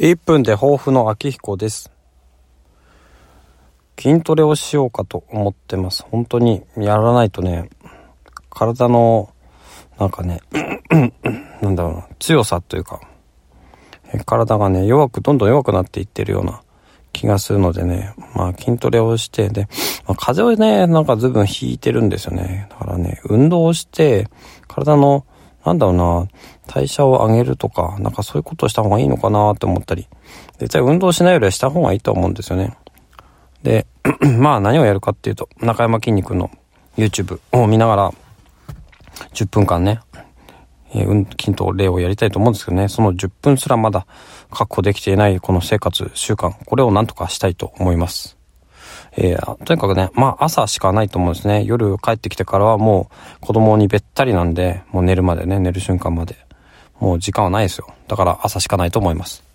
1分で抱負の秋彦です。筋トレをしようかと思ってます。本当にやらないとね、体の、なんかね、なんだろうな、強さというか、体がね、弱く、どんどん弱くなっていってるような気がするのでね、まあ筋トレをして、で、まあ、風邪をね、なんか随分引いてるんですよね。だからね、運動をして、体のなんだろうな、代謝を上げるとか、なんかそういうことをした方がいいのかなって思ったり、絶対運動しないよりはした方がいいと思うんですよね。で、まあ何をやるかっていうと、中山筋肉の YouTube を見ながら、10分間ね、えー、筋トレをやりたいと思うんですけどね、その10分すらまだ確保できていないこの生活習慣、これをなんとかしたいと思います。えー、とにかくね、まあ朝しかないと思うんですね。夜帰ってきてからはもう子供にべったりなんで、もう寝るまでね、寝る瞬間まで。もう時間はないですよ。だから朝しかないと思います。